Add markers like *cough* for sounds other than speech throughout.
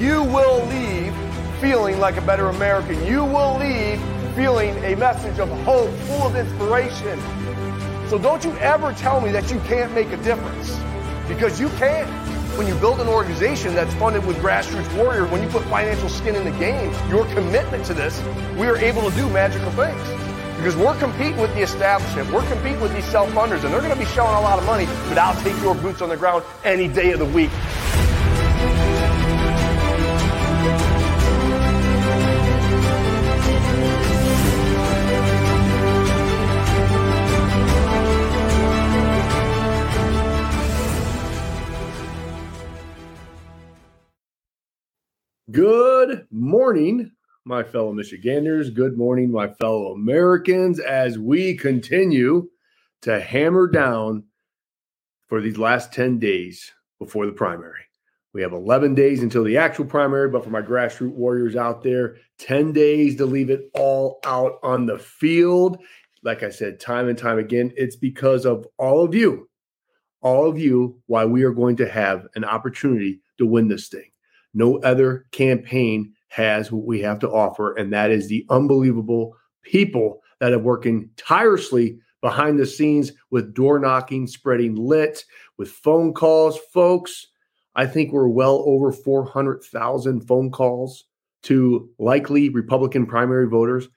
you will leave feeling like a better American. You will leave feeling a message of hope, full of inspiration. So don't you ever tell me that you can't make a difference because you can. When you build an organization that's funded with grassroots warriors, when you put financial skin in the game, your commitment to this, we are able to do magical things. Because we're competing with the establishment, we're competing with these self-funders, and they're going to be showing a lot of money, but I'll take your boots on the ground any day of the week. Good morning, my fellow Michiganders. Good morning, my fellow Americans, as we continue to hammer down for these last 10 days before the primary. We have 11 days until the actual primary, but for my grassroots warriors out there, 10 days to leave it all out on the field. Like I said, time and time again, it's because of all of you, all of you, why we are going to have an opportunity to win this thing. No other campaign has what we have to offer, and that is the unbelievable people that are working tirelessly behind the scenes with door knocking, spreading lit, with phone calls. Folks, I think we're well over 400,000 phone calls to likely Republican primary voters.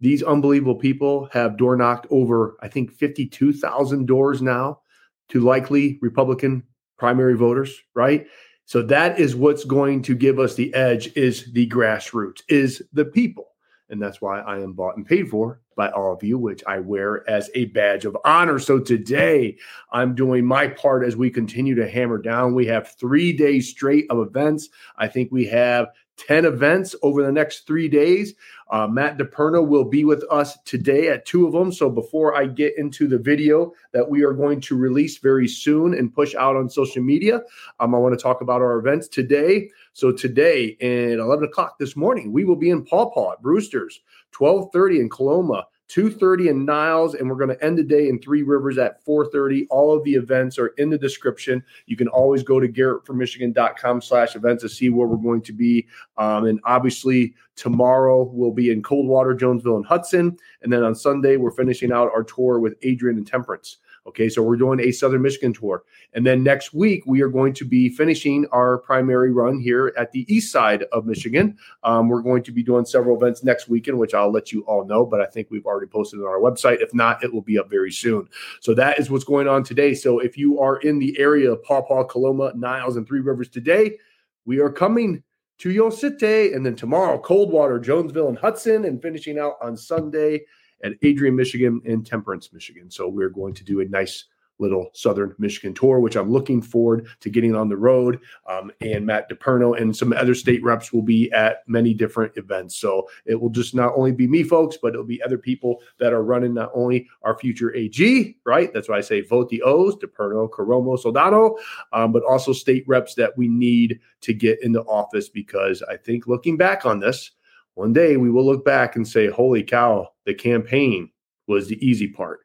These unbelievable people have door knocked over, I think, 52,000 doors now to likely Republican primary voters, right? So that is what's going to give us the edge is the grassroots, is the people. And that's why I am bought and paid for by all of you, which I wear as a badge of honor. So today I'm doing my part as we continue to hammer down. We have three days straight of events. I think we have 10 events over the next three days. Uh, Matt DePerno will be with us today at two of them. So before I get into the video that we are going to release very soon and push out on social media, um, I want to talk about our events today. So today at 11 o'clock this morning, we will be in Paw Paw at Brewster's, 1230 in Coloma, 2.30 in Niles, and we're going to end the day in Three Rivers at 4.30. All of the events are in the description. You can always go to garrettformichigan.com slash events to see where we're going to be. Um, and obviously, tomorrow we'll be in Coldwater, Jonesville, and Hudson. And then on Sunday, we're finishing out our tour with Adrian and Temperance. Okay, so we're doing a Southern Michigan tour. And then next week, we are going to be finishing our primary run here at the east side of Michigan. Um, we're going to be doing several events next weekend, which I'll let you all know, but I think we've already posted on our website. If not, it will be up very soon. So that is what's going on today. So if you are in the area of Paw Paw, Coloma, Niles, and Three Rivers today, we are coming to your city. And then tomorrow, Coldwater, Jonesville, and Hudson, and finishing out on Sunday at Adrian, Michigan, and Temperance, Michigan. So we're going to do a nice little Southern Michigan tour, which I'm looking forward to getting on the road. Um, and Matt DePerno and some other state reps will be at many different events. So it will just not only be me, folks, but it'll be other people that are running not only our future AG, right? That's why I say vote the O's, DePerno, Karamo, Soldano, um, but also state reps that we need to get into office because I think looking back on this, one day we will look back and say, holy cow, the campaign was the easy part.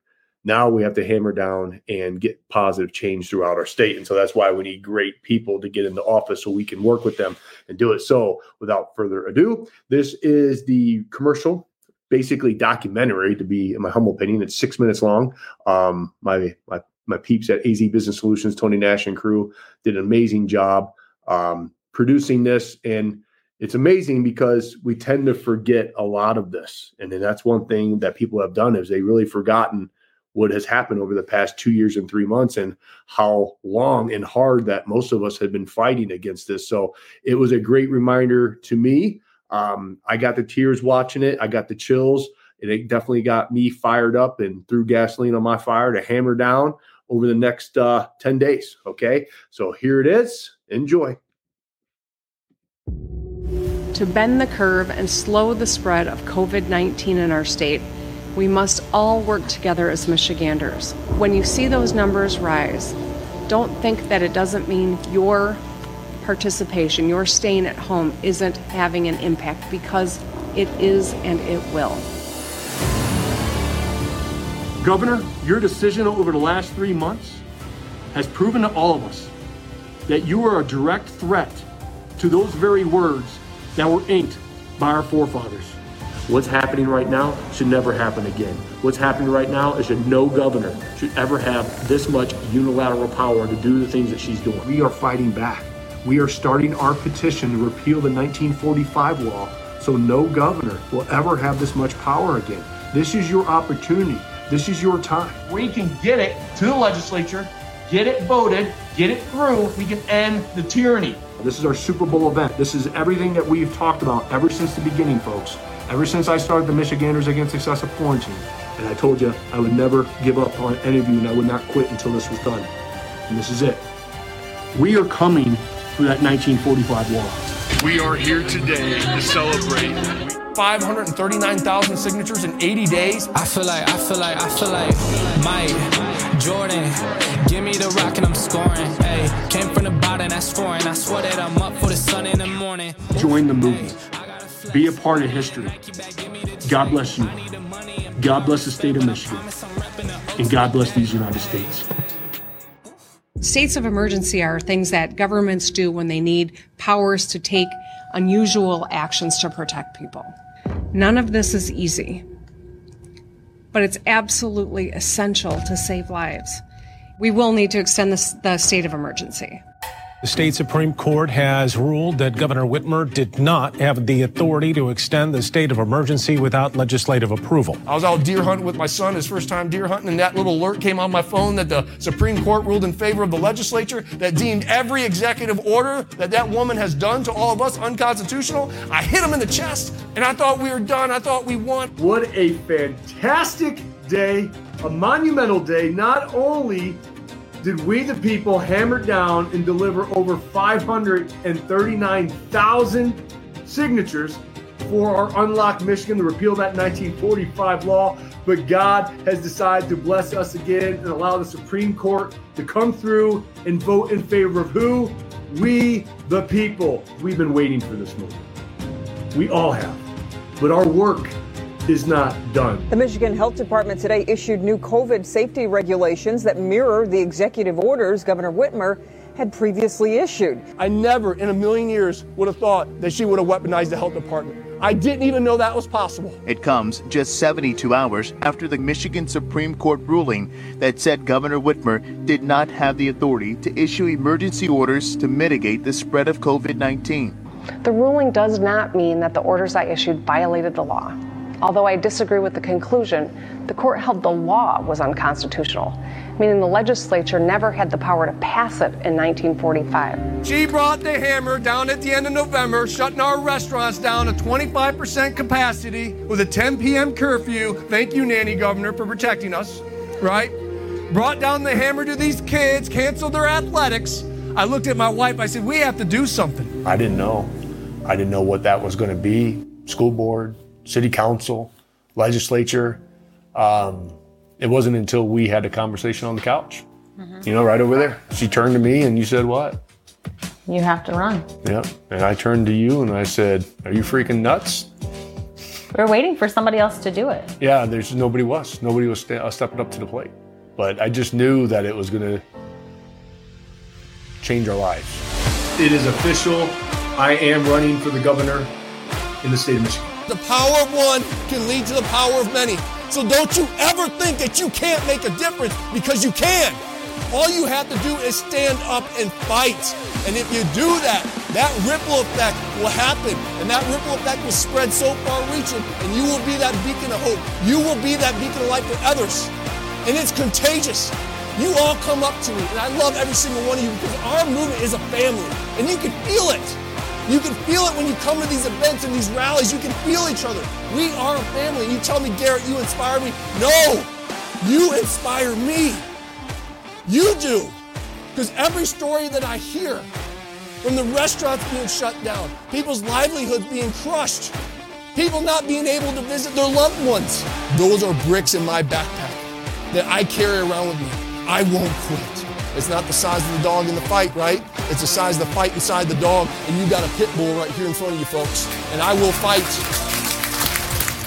Now we have to hammer down and get positive change throughout our state. And so that's why we need great people to get into office so we can work with them and do it. So without further ado, this is the commercial, basically documentary to be, in my humble opinion, it's six minutes long. Um, my, my, my peeps at AZ Business Solutions, Tony Nash and crew did an amazing job um, producing this. And it's amazing because we tend to forget a lot of this. And then that's one thing that people have done is they really forgotten what has happened over the past two years and three months and how long and hard that most of us had been fighting against this. So it was a great reminder to me. Um, i got the tears watching it. I got the chills. And it definitely got me fired up and threw gasoline on my fire to hammer down over the next uh, 10 days. Okay? So here it is. Enjoy to bend the curve and slow the spread of COVID 19 in our state, we must all work together as Michiganders. When you see those numbers rise, don't think that it doesn't mean your participation, your staying at home, isn't having an impact because it is and it will. Governor, your decision over the last three months has proven to all of us that you are a direct threat to those very words that were inked by our forefathers. What's happening right now should never happen again. What's happening right now is that no governor should ever have this much unilateral power to do the things that she's doing. We are fighting back. We are starting our petition to repeal the 1945 law so no governor will ever have this much power again. This is your opportunity. This is your time. We can get it to the legislature, get it voted, get it through. We can end the tyranny. This is our Super Bowl event. This is everything that we've talked about ever since the beginning, folks. Ever since I started the Michiganders Against Excessive Quarantine. And I told you I would never give up on any of you and I would not quit until this was done. And this is it. We are coming for that 1945 wall. We are here today to celebrate 539,000 signatures in 80 days. I feel like, I feel like, I feel like Mike Jordan. Give me the rock and I'm scoring. Hey, came from the bottom, that's foreign. I swear that I'm up for the sun in the morning. Join the movement. Be a part of history. God bless you. God bless the state of Michigan. And God bless these United States. States of emergency are things that governments do when they need powers to take unusual actions to protect people. None of this is easy, but it's absolutely essential to save lives. We will need to extend the, the state of emergency. The state Supreme Court has ruled that Governor Whitmer did not have the authority to extend the state of emergency without legislative approval. I was out deer hunting with my son, his first time deer hunting, and that little alert came on my phone that the Supreme Court ruled in favor of the legislature that deemed every executive order that that woman has done to all of us unconstitutional. I hit him in the chest, and I thought we were done. I thought we won. What a fantastic day, a monumental day. Not only did we, the people, hammer down and deliver over 539,000 signatures for our Unlock Michigan, to repeal that 1945 law. But God has decided to bless us again and allow the Supreme Court to come through and vote in favor of who? We, the people. We've been waiting for this moment. We all have. But our work is not done. The Michigan Health Department today issued new COVID safety regulations that mirror the executive orders Governor Whitmer had previously issued. I never in a million years would have thought that she would have weaponized the health department. I didn't even know that was possible. It comes just 72 hours after the Michigan Supreme Court ruling that said Governor Whitmer did not have the authority to issue emergency orders to mitigate the spread of COVID 19. The ruling does not mean that the orders I issued violated the law. Although I disagree with the conclusion, the court held the law was unconstitutional, meaning the legislature never had the power to pass it in 1945. She brought the hammer down at the end of November, shutting our restaurants down to 25% capacity with a 10 p.m. curfew. Thank you, Nanny Governor, for protecting us, right? Brought down the hammer to these kids, canceled their athletics. I looked at my wife, I said, We have to do something. I didn't know. I didn't know what that was going to be. School board, city council, legislature. Um, it wasn't until we had a conversation on the couch, you know, right over there. She turned to me and you said, What? You have to run. Yeah. And I turned to you and I said, Are you freaking nuts? We were waiting for somebody else to do it. Yeah, there's nobody was. Nobody was sta- uh, stepping up to the plate. But I just knew that it was going to change our lives. It is official. I am running for the governor in the state of Michigan. The power of one can lead to the power of many. So don't you ever think that you can't make a difference because you can. All you have to do is stand up and fight. And if you do that, that ripple effect will happen. And that ripple effect will spread so far reaching, and you will be that beacon of hope. You will be that beacon of light for others. And it's contagious. You all come up to me, and I love every single one of you because our movement is a family, and you can feel it. You can feel it when you come to these events and these rallies. You can feel each other. We are a family. You tell me, Garrett, you inspire me. No, you inspire me. You do. Because every story that I hear, from the restaurants being shut down, people's livelihoods being crushed, people not being able to visit their loved ones, those are bricks in my backpack that I carry around with me. I won't quit. It's not the size of the dog in the fight, right? It's the size of the fight inside the dog, and you've got a pit bull right here in front of you, folks. And I will fight.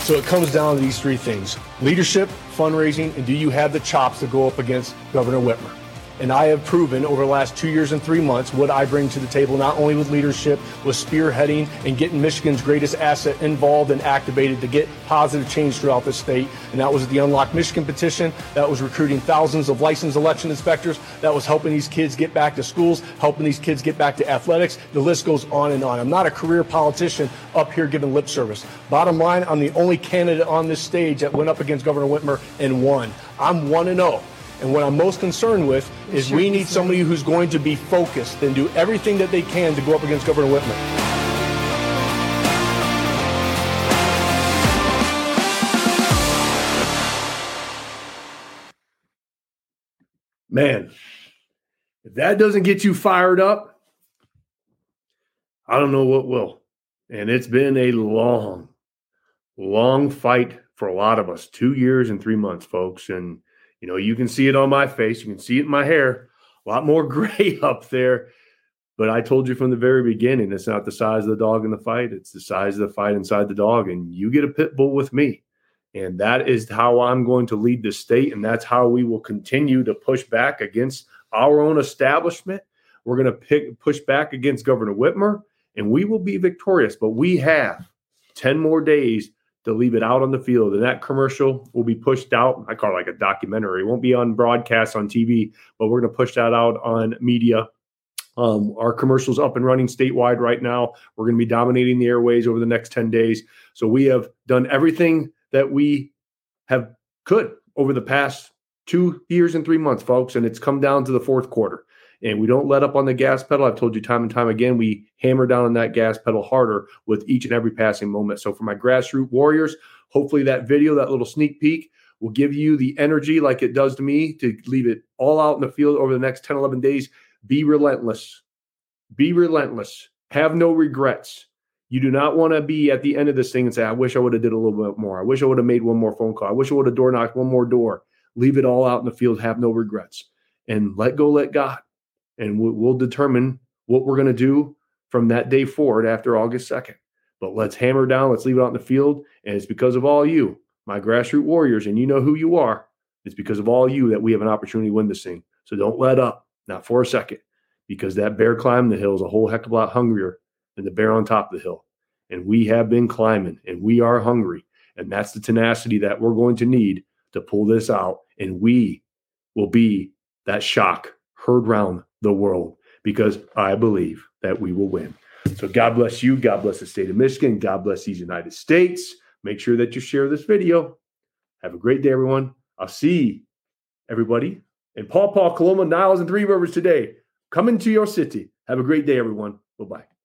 So it comes down to these three things leadership, fundraising, and do you have the chops to go up against Governor Whitmer? And I have proven over the last two years and three months what I bring to the table, not only with leadership, with spearheading and getting Michigan's greatest asset involved and activated to get positive change throughout the state. And that was the Unlock Michigan petition. That was recruiting thousands of licensed election inspectors. That was helping these kids get back to schools, helping these kids get back to athletics. The list goes on and on. I'm not a career politician up here giving lip service. Bottom line, I'm the only candidate on this stage that went up against Governor Whitmer and won. I'm 1 and 0. And what I'm most concerned with is we need somebody who's going to be focused and do everything that they can to go up against Governor Whitmer. Man, if that doesn't get you fired up, I don't know what will. And it's been a long, long fight for a lot of us two years and three months, folks. And, you know, you can see it on my face, you can see it in my hair, a lot more *laughs* gray up there. But I told you from the very beginning, it's not the size of the dog in the fight, it's the size of the fight inside the dog. And you get a pit bull with me. And that is how I'm going to lead the state. And that's how we will continue to push back against our own establishment. We're going to pick, push back against Governor Whitmer, and we will be victorious. But we have 10 more days to leave it out on the field. And that commercial will be pushed out. I call it like a documentary. It won't be on broadcast on TV, but we're going to push that out on media. Um, our commercials up and running statewide right now. We're going to be dominating the airways over the next 10 days. So we have done everything that we have could over the past two years and three months, folks. And it's come down to the fourth quarter. And we don't let up on the gas pedal. I've told you time and time again, we hammer down on that gas pedal harder with each and every passing moment. So for my grassroots warriors, hopefully that video, that little sneak peek, will give you the energy like it does to me to leave it all out in the field over the next 10, 11 days. Be relentless. Be relentless. Have no regrets. You do not want to be at the end of this thing and say, I wish I would have did a little bit more. I wish I would have made one more phone call. I wish I would have door knocked one more door. Leave it all out in the field. Have no regrets and let go, let God. And we'll, determine what we're going to do from that day forward after August 2nd. But let's hammer down. Let's leave it out in the field. And it's because of all you, my grassroots warriors, and you know who you are. It's because of all you that we have an opportunity to win this thing. So don't let up, not for a second, because that bear climbing the hill is a whole heck of a lot hungrier than the bear on top of the hill. And we have been climbing and we are hungry. And that's the tenacity that we're going to need to pull this out. And we will be that shock heard round the world because I believe that we will win. So God bless you. God bless the state of Michigan. God bless these United States. Make sure that you share this video. Have a great day, everyone. I'll see everybody in Paw Paw, Coloma, Niles, and Three Rivers today. Coming to your city. Have a great day, everyone. Bye bye.